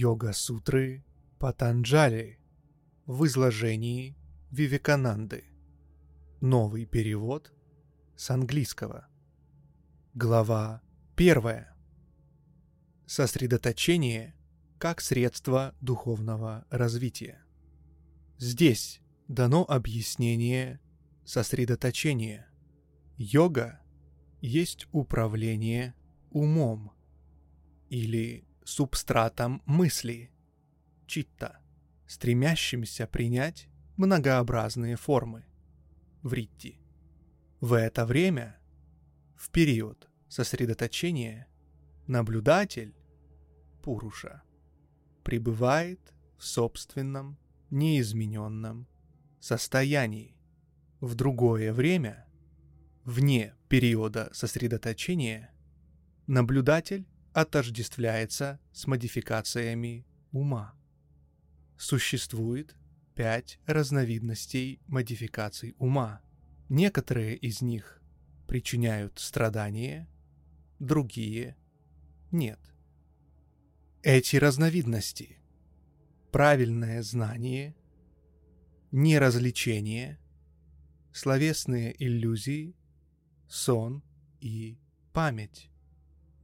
Йога-сутры Патанджали в изложении Вивекананды. Новый перевод с английского. Глава первая. Сосредоточение как средство духовного развития. Здесь дано объяснение сосредоточения. Йога есть управление умом или субстратом мысли, читта, стремящимся принять многообразные формы, вритти. В это время, в период сосредоточения, наблюдатель, пуруша, пребывает в собственном неизмененном состоянии. В другое время, вне периода сосредоточения, наблюдатель отождествляется с модификациями ума. Существует пять разновидностей модификаций ума. Некоторые из них причиняют страдания, другие – нет. Эти разновидности – правильное знание, неразвлечение, словесные иллюзии, сон и память.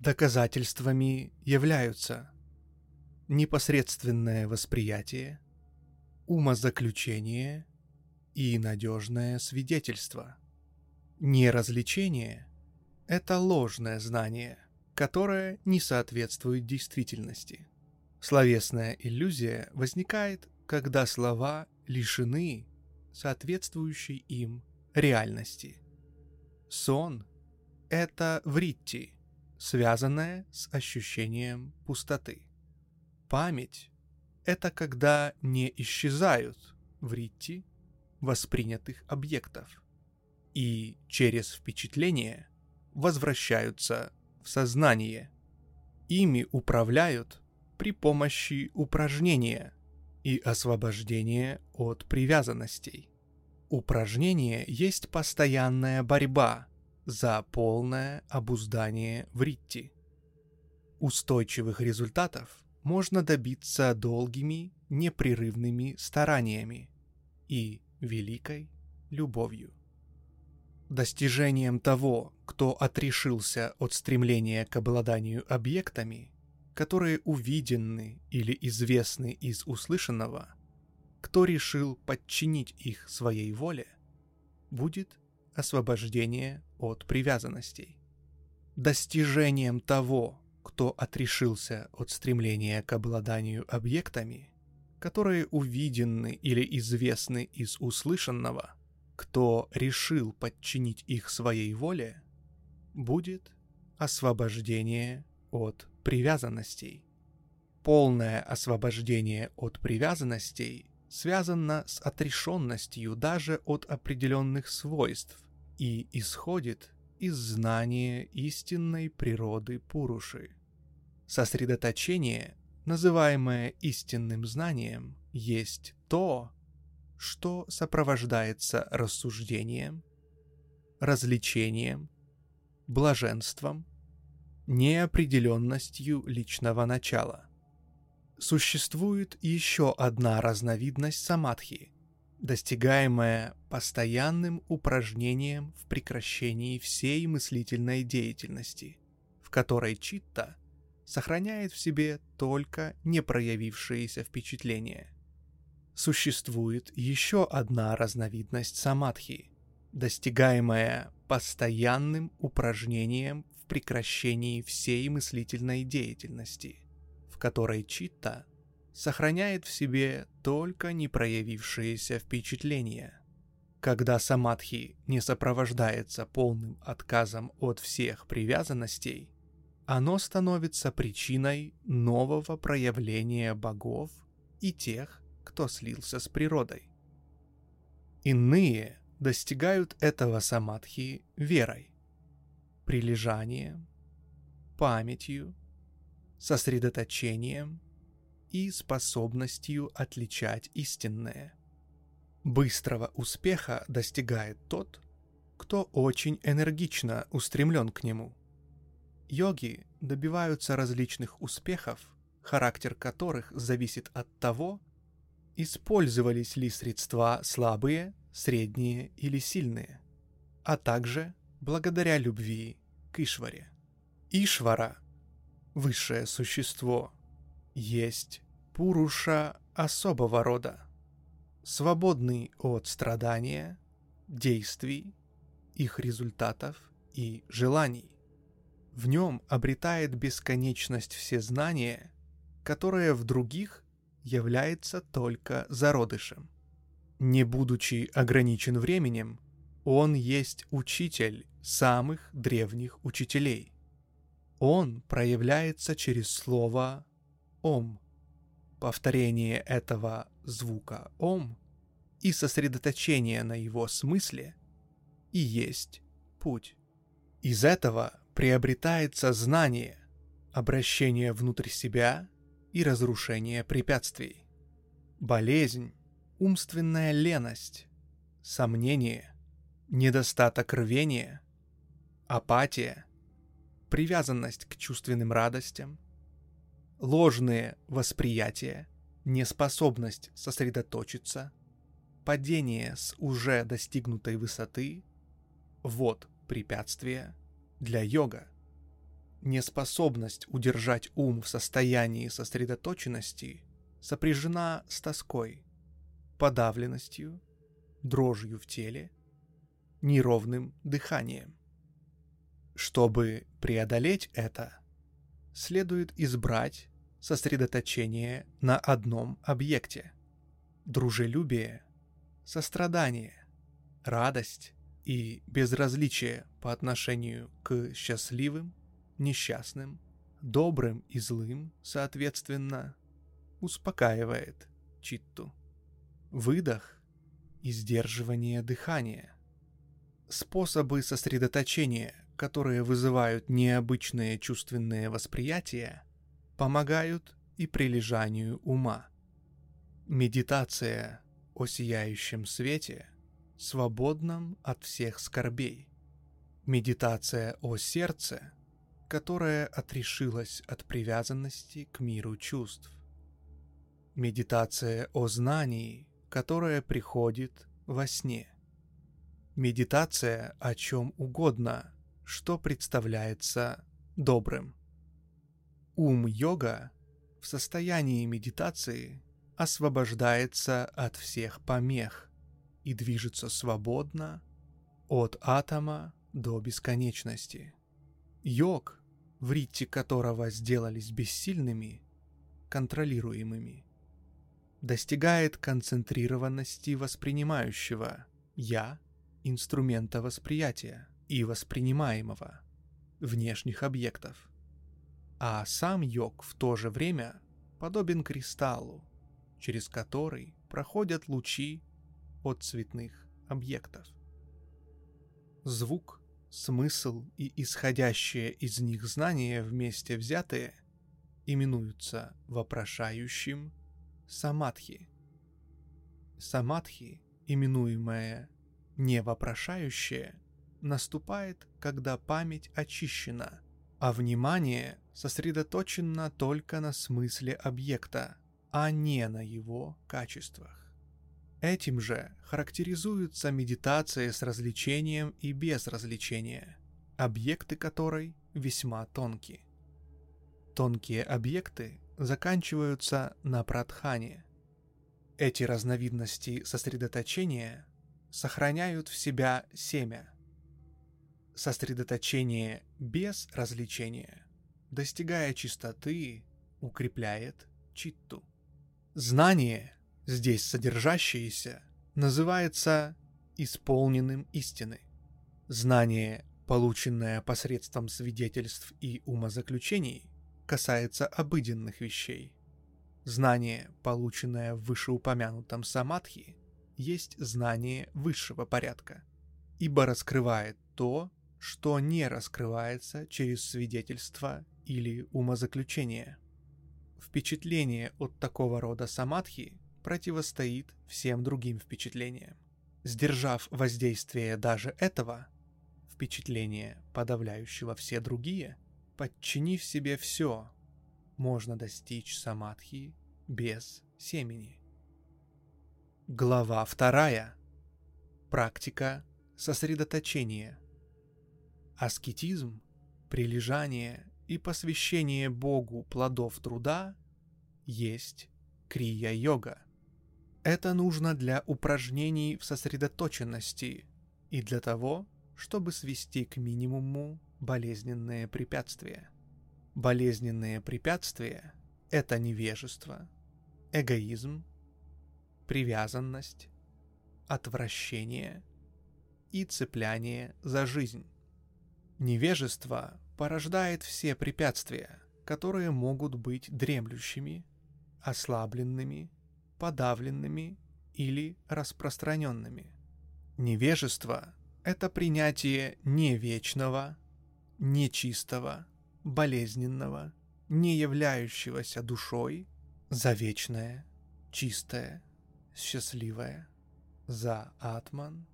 Доказательствами являются непосредственное восприятие, умозаключение и надежное свидетельство. Неразвлечение – это ложное знание, которое не соответствует действительности. Словесная иллюзия возникает, когда слова лишены соответствующей им реальности. Сон – это вритти, связанное с ощущением пустоты. Память — это когда не исчезают в ритти воспринятых объектов и через впечатление возвращаются в сознание. Ими управляют при помощи упражнения и освобождения от привязанностей. Упражнение есть постоянная борьба за полное обуздание в ритти. Устойчивых результатов можно добиться долгими, непрерывными стараниями и великой любовью. Достижением того, кто отрешился от стремления к обладанию объектами, которые увиденны или известны из услышанного, кто решил подчинить их своей воле, будет освобождение от привязанностей. Достижением того, кто отрешился от стремления к обладанию объектами, которые увидены или известны из услышанного, кто решил подчинить их своей воле, будет освобождение от привязанностей. Полное освобождение от привязанностей связано с отрешенностью даже от определенных свойств и исходит из знания истинной природы Пуруши. Сосредоточение, называемое истинным знанием, есть то, что сопровождается рассуждением, развлечением, блаженством, неопределенностью личного начала. Существует еще одна разновидность самадхи, достигаемая постоянным упражнением в прекращении всей мыслительной деятельности, в которой читта сохраняет в себе только не проявившиеся впечатления. Существует еще одна разновидность самадхи, достигаемая постоянным упражнением в прекращении всей мыслительной деятельности, в которой читта сохраняет в себе только не проявившиеся впечатления. Когда самадхи не сопровождается полным отказом от всех привязанностей, оно становится причиной нового проявления богов и тех, кто слился с природой. Иные достигают этого самадхи верой, прилежанием, памятью, сосредоточением и способностью отличать истинное. Быстрого успеха достигает тот, кто очень энергично устремлен к нему – Йоги добиваются различных успехов, характер которых зависит от того, использовались ли средства слабые, средние или сильные, а также благодаря любви к Ишваре. Ишвара, высшее существо, есть Пуруша особого рода, свободный от страдания, действий, их результатов и желаний. В нем обретает бесконечность все знания, которое в других является только зародышем. Не будучи ограничен временем, он есть учитель самых древних учителей. Он проявляется через слово «ом». Повторение этого звука «ом» и сосредоточение на его смысле и есть путь. Из этого приобретается знание, обращение внутрь себя и разрушение препятствий. Болезнь, умственная леность, сомнение, недостаток рвения, апатия, привязанность к чувственным радостям, ложные восприятия, неспособность сосредоточиться, падение с уже достигнутой высоты – вот препятствие для йога. Неспособность удержать ум в состоянии сосредоточенности сопряжена с тоской, подавленностью, дрожью в теле, неровным дыханием. Чтобы преодолеть это, следует избрать сосредоточение на одном объекте. Дружелюбие, сострадание, радость, и безразличие по отношению к счастливым, несчастным, добрым и злым, соответственно, успокаивает читту. Выдох и сдерживание дыхания. Способы сосредоточения, которые вызывают необычные чувственные восприятия, помогают и прилежанию ума. Медитация о сияющем свете – свободном от всех скорбей. Медитация о сердце, которое отрешилось от привязанности к миру чувств. Медитация о знании, которое приходит во сне. Медитация о чем угодно, что представляется добрым. Ум-йога в состоянии медитации освобождается от всех помех – и движется свободно от атома до бесконечности. Йог, в ритте которого сделались бессильными, контролируемыми, достигает концентрированности воспринимающего «я» инструмента восприятия и воспринимаемого внешних объектов. А сам йог в то же время подобен кристаллу, через который проходят лучи от цветных объектов. Звук, смысл и исходящее из них знание вместе взятые именуются вопрошающим самадхи. Самадхи, именуемое не вопрошающее, наступает, когда память очищена, а внимание сосредоточено только на смысле объекта, а не на его качествах. Этим же характеризуются медитация с развлечением и без развлечения, объекты которой весьма тонкие. Тонкие объекты заканчиваются на прадхане. Эти разновидности сосредоточения сохраняют в себя семя. Сосредоточение без развлечения, достигая чистоты, укрепляет читту. Знание здесь содержащееся, называется исполненным истины. Знание, полученное посредством свидетельств и умозаключений, касается обыденных вещей. Знание, полученное в вышеупомянутом самадхи, есть знание высшего порядка, ибо раскрывает то, что не раскрывается через свидетельства или умозаключения. Впечатление от такого рода самадхи противостоит всем другим впечатлениям. Сдержав воздействие даже этого, впечатления, подавляющего все другие, подчинив себе все, можно достичь самадхи без семени. Глава вторая. Практика сосредоточения. Аскетизм, прилежание и посвящение Богу плодов труда есть крия-йога. Это нужно для упражнений в сосредоточенности и для того, чтобы свести к минимуму болезненные препятствия. Болезненные препятствия – это невежество, эгоизм, привязанность, отвращение и цепляние за жизнь. Невежество порождает все препятствия, которые могут быть дремлющими, ослабленными, подавленными или распространенными. Невежество – это принятие не вечного, нечистого, болезненного, не являющегося душой за вечное, чистое, счастливое, за атман,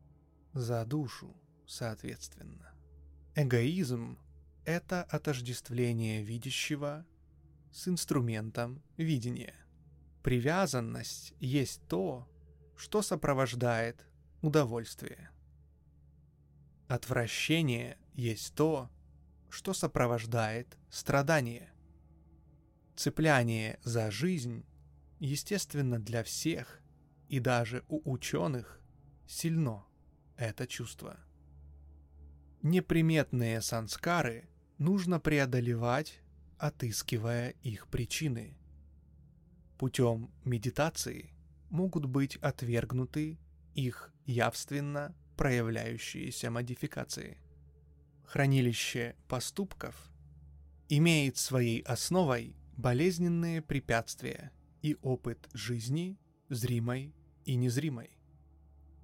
за душу, соответственно. Эгоизм – это отождествление видящего с инструментом видения. Привязанность есть то, что сопровождает удовольствие. Отвращение есть то, что сопровождает страдание. Цепляние за жизнь, естественно, для всех, и даже у ученых, сильно это чувство. Неприметные санскары нужно преодолевать, отыскивая их причины. Путем медитации могут быть отвергнуты их явственно проявляющиеся модификации – хранилище поступков имеет своей основой болезненные препятствия и опыт жизни, зримой и незримой.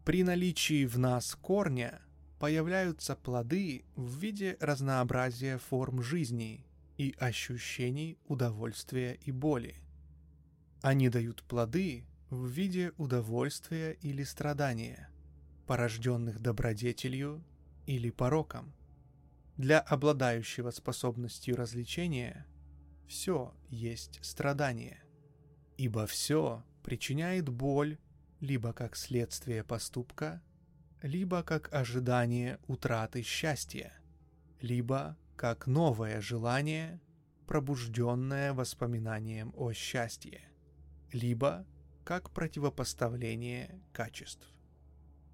При наличии в нас корня появляются плоды в виде разнообразия форм жизни и ощущений удовольствия и боли. Они дают плоды в виде удовольствия или страдания, порожденных добродетелью или пороком. Для обладающего способностью развлечения все есть страдание, ибо все причиняет боль либо как следствие поступка, либо как ожидание утраты счастья, либо как новое желание, пробужденное воспоминанием о счастье, либо как противопоставление качеств.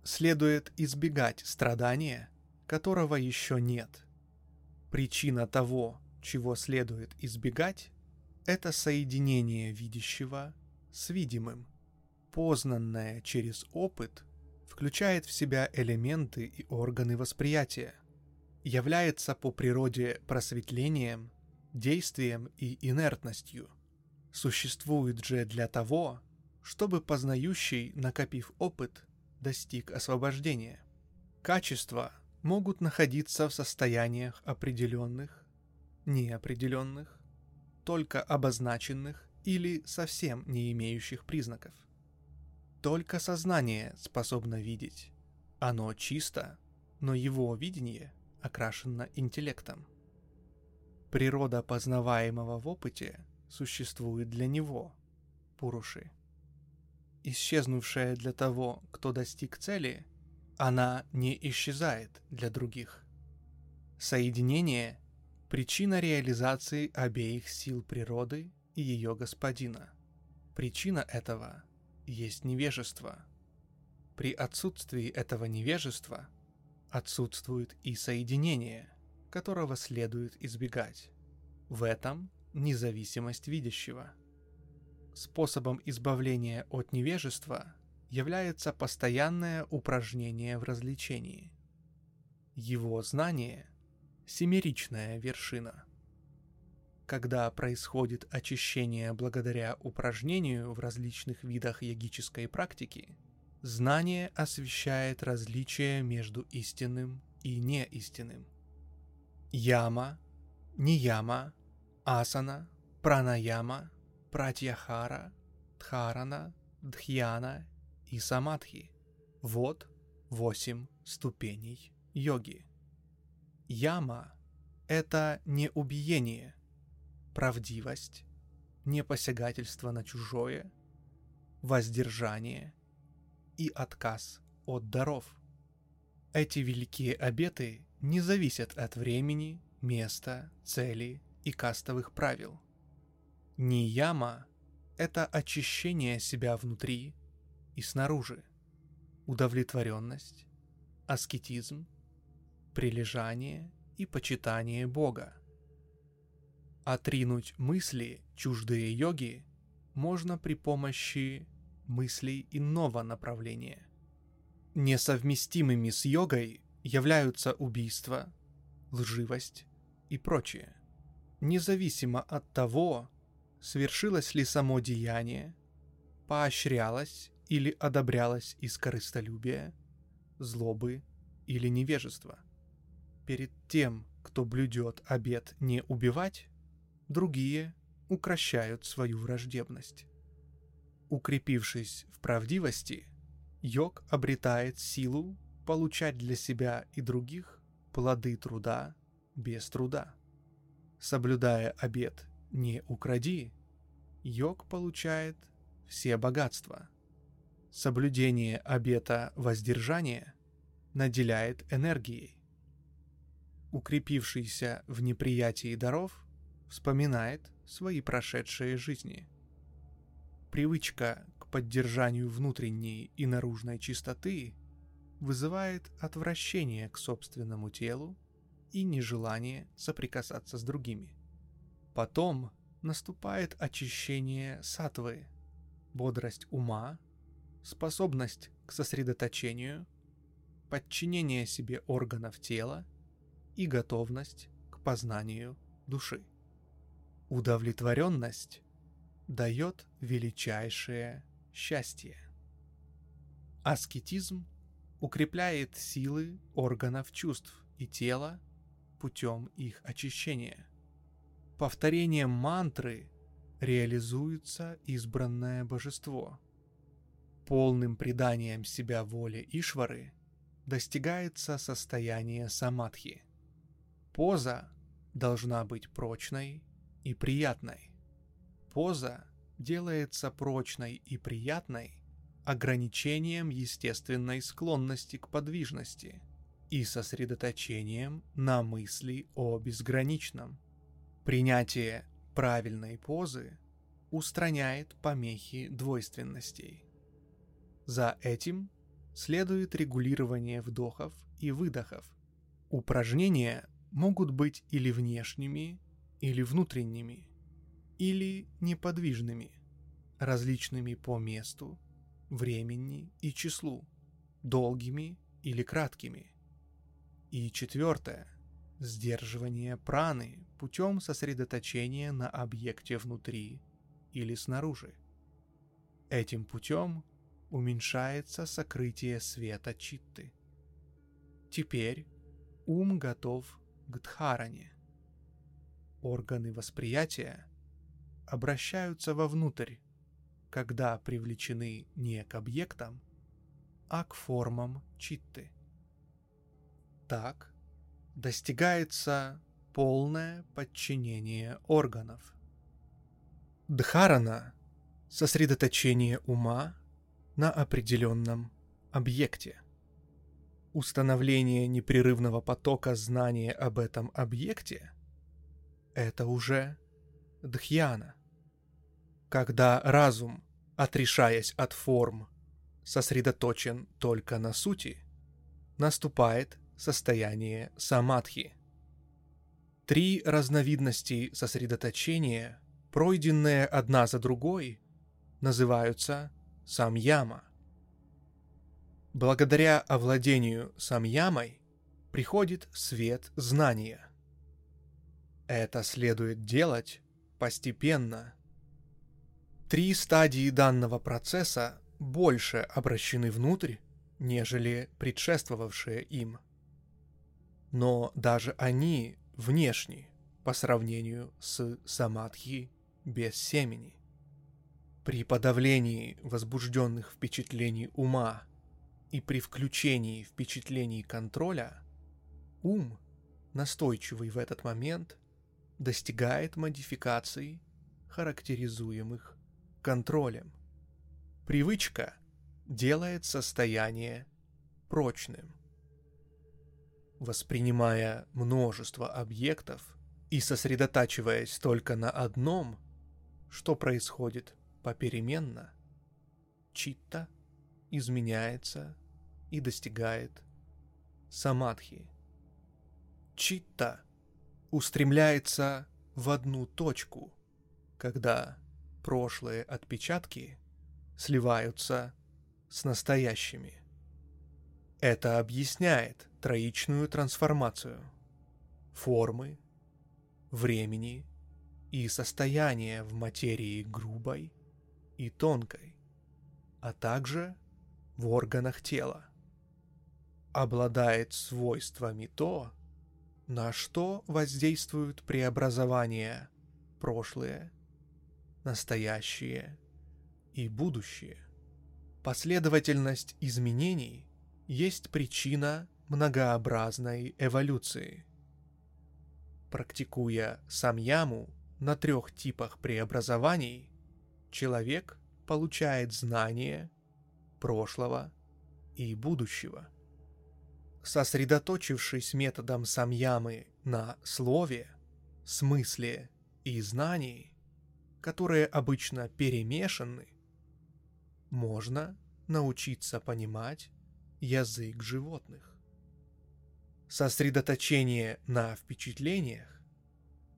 Следует избегать страдания, которого еще нет – Причина того, чего следует избегать, это соединение видящего с видимым. Познанное через опыт включает в себя элементы и органы восприятия, является по природе просветлением, действием и инертностью. Существует же для того, чтобы познающий, накопив опыт, достиг освобождения. Качество, могут находиться в состояниях определенных, неопределенных, только обозначенных или совсем не имеющих признаков. Только сознание способно видеть. Оно чисто, но его видение окрашено интеллектом. Природа познаваемого в опыте существует для него, Пуруши. Исчезнувшая для того, кто достиг цели – она не исчезает для других. Соединение – причина реализации обеих сил природы и ее господина. Причина этого есть невежество. При отсутствии этого невежества отсутствует и соединение, которого следует избегать. В этом независимость видящего. Способом избавления от невежества является постоянное упражнение в развлечении. Его знание – семеричная вершина. Когда происходит очищение благодаря упражнению в различных видах йогической практики, знание освещает различия между истинным и неистинным. Яма, нияма, асана, пранаяма, пратьяхара, дхарана, дхьяна и самадхи. Вот восемь ступеней йоги. Яма – это не убиение, правдивость, непосягательство на чужое, воздержание и отказ от даров. Эти великие обеты не зависят от времени, места, цели и кастовых правил. Нияма — это очищение себя внутри и снаружи, удовлетворенность, аскетизм, прилежание и почитание Бога. Отринуть мысли, чуждые йоги, можно при помощи мыслей иного направления. Несовместимыми с йогой являются убийство, лживость и прочее. Независимо от того, свершилось ли само деяние, поощрялось или одобрялось из корыстолюбия, злобы или невежества. Перед тем, кто блюдет обет не убивать, другие укращают свою враждебность. Укрепившись в правдивости, йог обретает силу получать для себя и других плоды труда без труда. Соблюдая обет «не укради», йог получает все богатства. Соблюдение обета воздержания наделяет энергией. Укрепившийся в неприятии даров вспоминает свои прошедшие жизни. Привычка к поддержанию внутренней и наружной чистоты вызывает отвращение к собственному телу и нежелание соприкасаться с другими. Потом наступает очищение сатвы, бодрость ума, способность к сосредоточению, подчинение себе органов тела и готовность к познанию души. Удовлетворенность дает величайшее счастье. Аскетизм укрепляет силы органов чувств и тела путем их очищения. Повторением мантры реализуется избранное божество. Полным преданием себя воле Ишвары достигается состояние самадхи. Поза должна быть прочной и приятной. Поза делается прочной и приятной ограничением естественной склонности к подвижности и сосредоточением на мысли о безграничном. Принятие правильной позы устраняет помехи двойственностей. За этим следует регулирование вдохов и выдохов. Упражнения могут быть или внешними, или внутренними, или неподвижными, различными по месту, времени и числу, долгими или краткими. И четвертое – сдерживание праны путем сосредоточения на объекте внутри или снаружи. Этим путем уменьшается сокрытие света читты. Теперь ум готов к дхаране. Органы восприятия обращаются вовнутрь, когда привлечены не к объектам, а к формам читты. Так достигается полное подчинение органов. Дхарана – сосредоточение ума на определенном объекте. Установление непрерывного потока знания об этом объекте – это уже дхьяна. Когда разум, отрешаясь от форм, сосредоточен только на сути, наступает состояние самадхи. Три разновидности сосредоточения, пройденные одна за другой, называются самьяма. Благодаря овладению самьямой приходит свет знания. Это следует делать постепенно. Три стадии данного процесса больше обращены внутрь, нежели предшествовавшие им. Но даже они внешни по сравнению с самадхи без семени. При подавлении возбужденных впечатлений ума и при включении впечатлений контроля, ум, настойчивый в этот момент, достигает модификаций характеризуемых контролем. Привычка делает состояние прочным. Воспринимая множество объектов и сосредотачиваясь только на одном, что происходит попеременно, читта изменяется и достигает самадхи. Читта устремляется в одну точку, когда прошлые отпечатки сливаются с настоящими. Это объясняет троичную трансформацию формы, времени и состояния в материи грубой и тонкой, а также в органах тела. Обладает свойствами то, на что воздействуют преобразования прошлые, настоящее и будущее. Последовательность изменений есть причина многообразной эволюции. Практикуя самьяму на трех типах преобразований, человек получает знание прошлого и будущего. Сосредоточившись методом самьямы на слове, смысле и знании, которые обычно перемешаны, можно научиться понимать язык животных. Сосредоточение на впечатлениях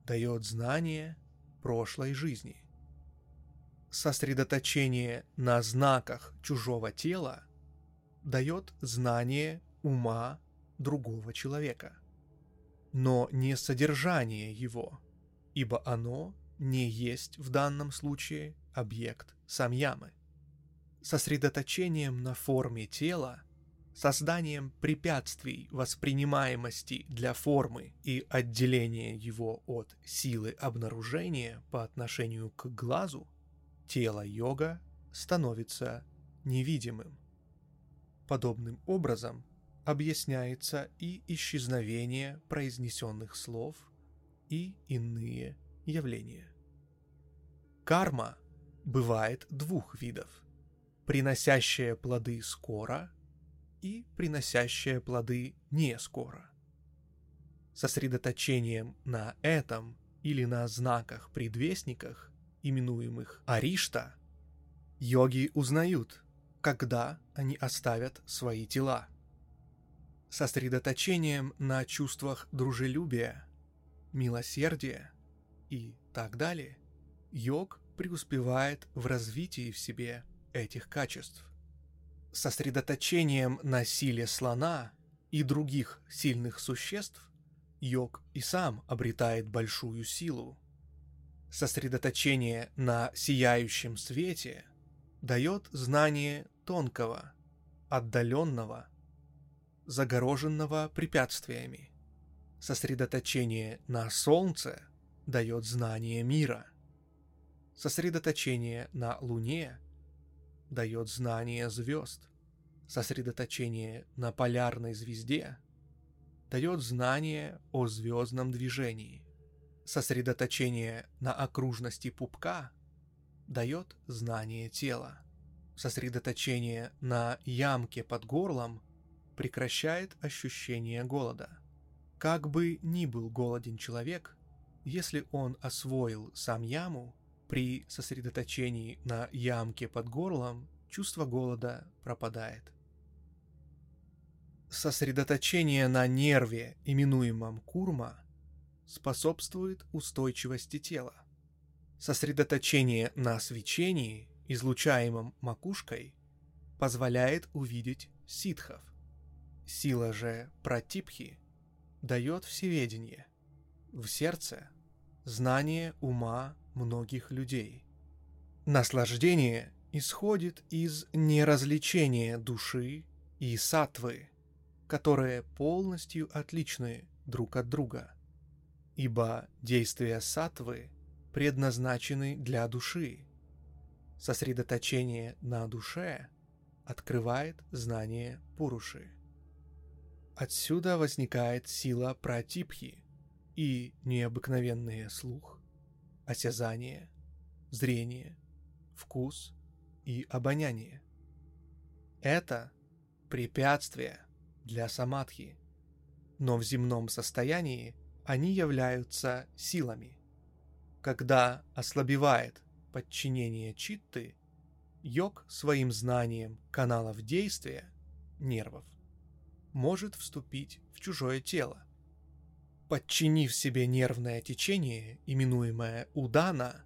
дает знание прошлой жизни. Сосредоточение на знаках чужого тела дает знание ума другого человека, но не содержание его, ибо оно не есть в данном случае объект самьямы. Сосредоточением на форме тела, созданием препятствий воспринимаемости для формы и отделение его от силы обнаружения по отношению к глазу, тело йога становится невидимым. Подобным образом объясняется и исчезновение произнесенных слов и иные явления. Карма бывает двух видов – приносящая плоды скоро и приносящая плоды не скоро. Сосредоточением на этом или на знаках-предвестниках, именуемых Аришта, йоги узнают, когда они оставят свои тела. Сосредоточением на чувствах дружелюбия, милосердия и так далее, йог преуспевает в развитии в себе этих качеств. Сосредоточением на силе слона и других сильных существ йог и сам обретает большую силу. Сосредоточение на сияющем свете дает знание тонкого, отдаленного, загороженного препятствиями. Сосредоточение на солнце дает знание мира. Сосредоточение на Луне дает знание звезд. Сосредоточение на полярной звезде дает знание о звездном движении. Сосредоточение на окружности пупка дает знание тела. Сосредоточение на ямке под горлом прекращает ощущение голода. Как бы ни был голоден человек, если он освоил сам яму, при сосредоточении на ямке под горлом чувство голода пропадает. Сосредоточение на нерве, именуемом курма, способствует устойчивости тела. Сосредоточение на свечении, излучаемом макушкой, позволяет увидеть ситхов. Сила же пратипхи дает всеведение. В сердце знание ума многих людей. Наслаждение исходит из неразличения души и сатвы, которые полностью отличны друг от друга, ибо действия сатвы предназначены для души. Сосредоточение на душе открывает знание Пуруши. Отсюда возникает сила пратипхи и необыкновенный слух, осязание зрение, вкус и обоняние. Это препятствие для самадхи, но в земном состоянии они являются силами. Когда ослабевает подчинение читты, йог своим знанием каналов действия, нервов, может вступить в чужое тело. Подчинив себе нервное течение, именуемое удана,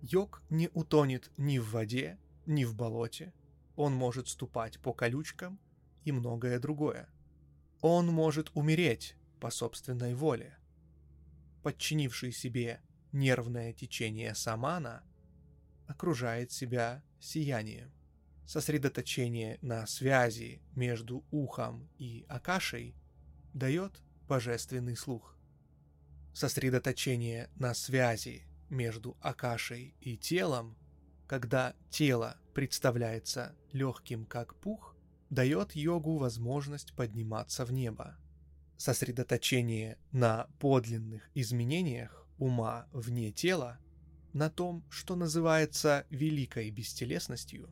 йог не утонет ни в воде, ни в болоте. Он может ступать по колючкам и многое другое. Он может умереть по собственной воле. Подчинивший себе нервное течение самана окружает себя сиянием. Сосредоточение на связи между ухом и акашей дает божественный слух. Сосредоточение на связи между акашей и телом, когда тело представляется легким как пух, дает йогу возможность подниматься в небо. Сосредоточение на подлинных изменениях ума вне тела, на том, что называется великой бестелесностью,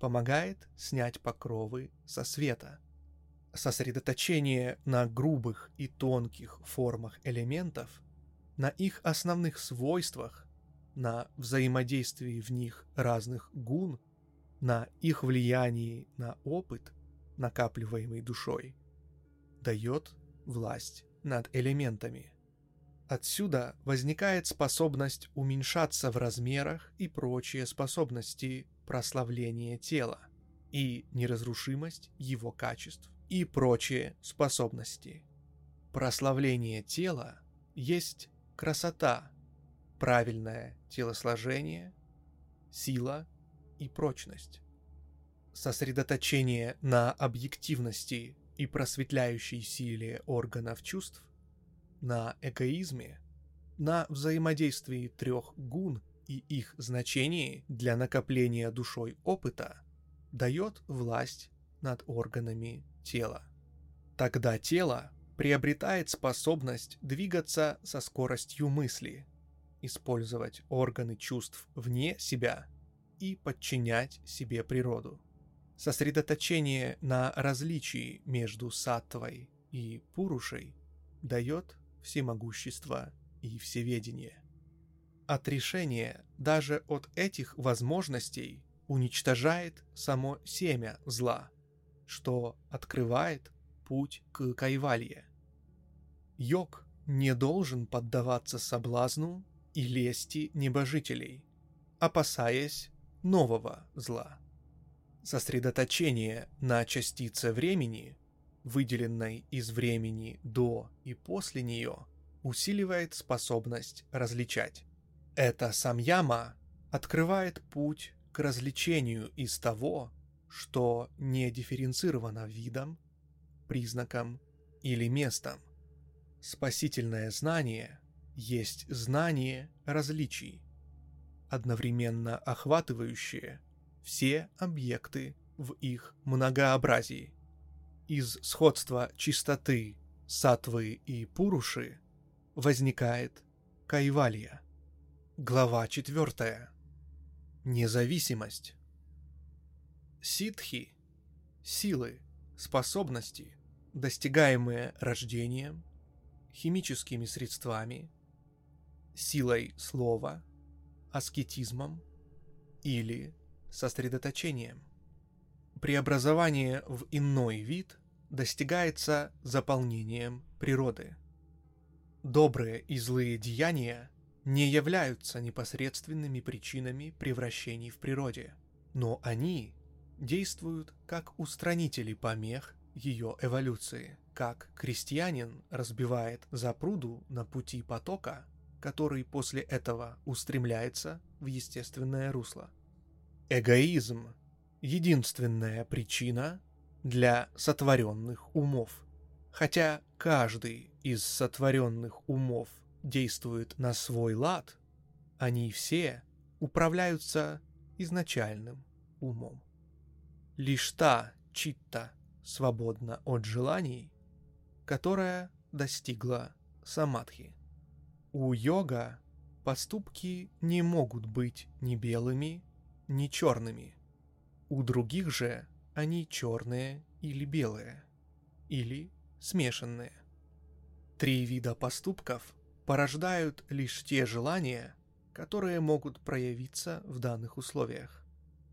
помогает снять покровы со света. Сосредоточение на грубых и тонких формах элементов, на их основных свойствах, на взаимодействии в них разных гун, на их влиянии на опыт, накапливаемый душой, дает власть над элементами – Отсюда возникает способность уменьшаться в размерах и прочие способности прославления тела, и неразрушимость его качеств, и прочие способности. Прославление тела есть красота, правильное телосложение, сила и прочность. Сосредоточение на объективности и просветляющей силе органов чувств на эгоизме, на взаимодействии трех гун и их значении для накопления душой опыта дает власть над органами тела. Тогда тело приобретает способность двигаться со скоростью мысли, использовать органы чувств вне себя и подчинять себе природу. Сосредоточение на различии между саттвой и пурушей дает всемогущество и всеведение. Отрешение даже от этих возможностей уничтожает само семя зла, что открывает путь к кайвалье. Йог не должен поддаваться соблазну и лести небожителей, опасаясь нового зла. Сосредоточение на частице времени выделенной из времени до и после нее, усиливает способность различать. Эта самьяма открывает путь к развлечению из того, что не дифференцировано видом, признаком или местом. Спасительное знание есть знание различий, одновременно охватывающее все объекты в их многообразии из сходства чистоты, сатвы и пуруши возникает кайвалья. Глава 4. Независимость. Ситхи – силы, способности, достигаемые рождением, химическими средствами, силой слова, аскетизмом или сосредоточением. Преобразование в иной вид достигается заполнением природы. Добрые и злые деяния не являются непосредственными причинами превращений в природе, но они действуют как устранители помех ее эволюции, как крестьянин разбивает запруду на пути потока, который после этого устремляется в естественное русло. Эгоизм – единственная причина, для сотворенных умов. Хотя каждый из сотворенных умов действует на свой лад, они все управляются изначальным умом. Лишь та читта свободна от желаний, которая достигла самадхи. У йога поступки не могут быть ни белыми, ни черными. У других же они черные или белые, или смешанные. Три вида поступков порождают лишь те желания, которые могут проявиться в данных условиях.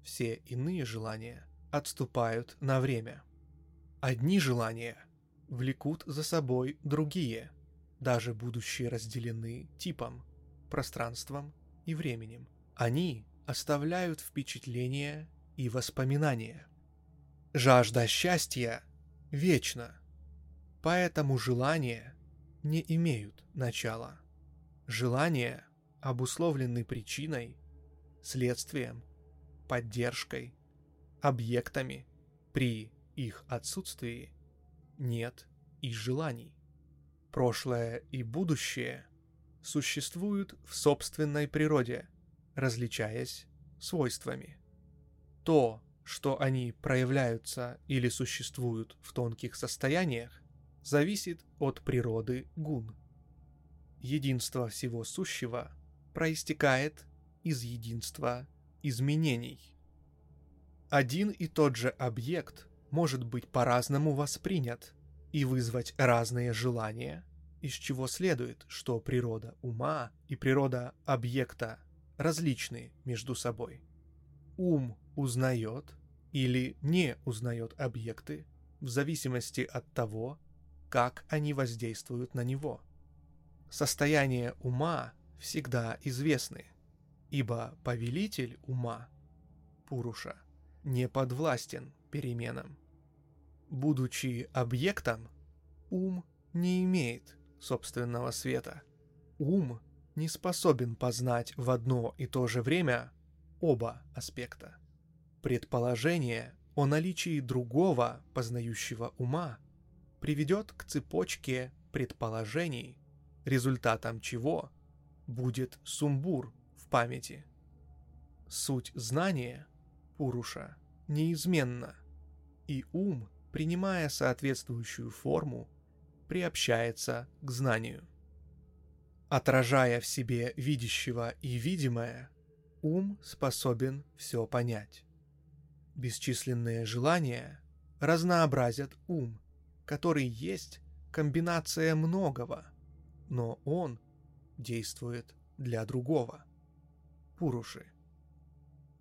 Все иные желания отступают на время. Одни желания влекут за собой другие, даже будущие разделены типом, пространством и временем. Они оставляют впечатления и воспоминания. Жажда счастья вечна, поэтому желания не имеют начала. Желания обусловлены причиной, следствием, поддержкой, объектами. При их отсутствии нет и желаний. Прошлое и будущее существуют в собственной природе, различаясь свойствами. То, что они проявляются или существуют в тонких состояниях, зависит от природы гун. Единство всего сущего проистекает из единства изменений. Один и тот же объект может быть по-разному воспринят и вызвать разные желания, из чего следует, что природа ума и природа объекта различны между собой. Ум узнает или не узнает объекты в зависимости от того, как они воздействуют на него. Состояние ума всегда известны, ибо повелитель ума, Пуруша, не подвластен переменам. Будучи объектом, ум не имеет собственного света. Ум не способен познать в одно и то же время оба аспекта. Предположение о наличии другого познающего ума приведет к цепочке предположений, результатом чего будет сумбур в памяти. Суть знания, Пуруша, неизменна, и ум, принимая соответствующую форму, приобщается к знанию. Отражая в себе видящего и видимое, ум способен все понять. Бесчисленные желания разнообразят ум, который есть комбинация многого, но он действует для другого. Пуруши.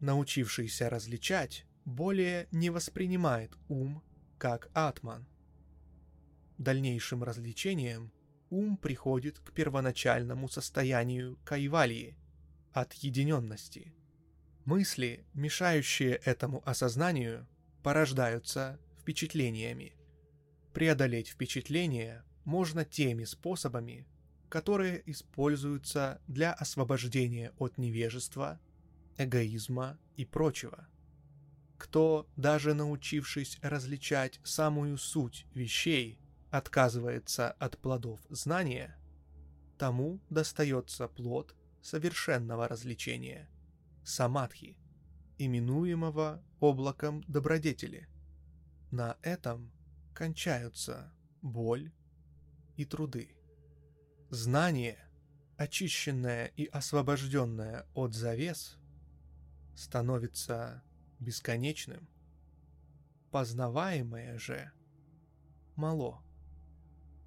Научившийся различать, более не воспринимает ум как атман. Дальнейшим развлечением ум приходит к первоначальному состоянию кайвалии, отъединенности. Мысли, мешающие этому осознанию, порождаются впечатлениями. Преодолеть впечатления можно теми способами, которые используются для освобождения от невежества, эгоизма и прочего. Кто, даже научившись различать самую суть вещей, отказывается от плодов знания, тому достается плод совершенного развлечения – самадхи, именуемого облаком добродетели. На этом кончаются боль и труды. Знание, очищенное и освобожденное от завес, становится бесконечным. Познаваемое же мало.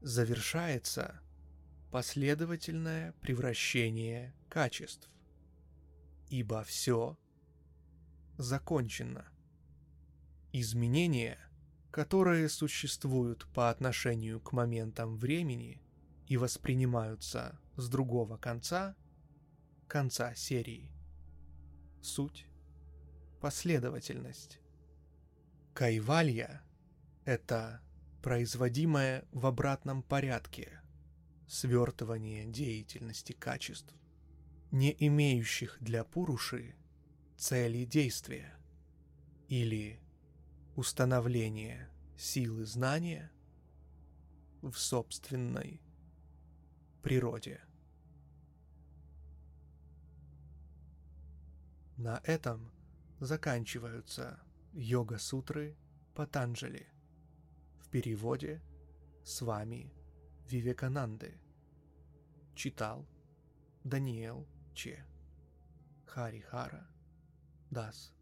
Завершается последовательное превращение качеств. Ибо все закончено. Изменения, которые существуют по отношению к моментам времени – и воспринимаются с другого конца, конца серии. Суть – последовательность. Кайвалья – это производимое в обратном порядке свертывание деятельности качеств, не имеющих для Пуруши цели действия, или установление силы знания в собственной природе. На этом заканчиваются йога-сутры Патанджали. В переводе с вами Вивекананды. Читал Даниэл Че. Харихара Дас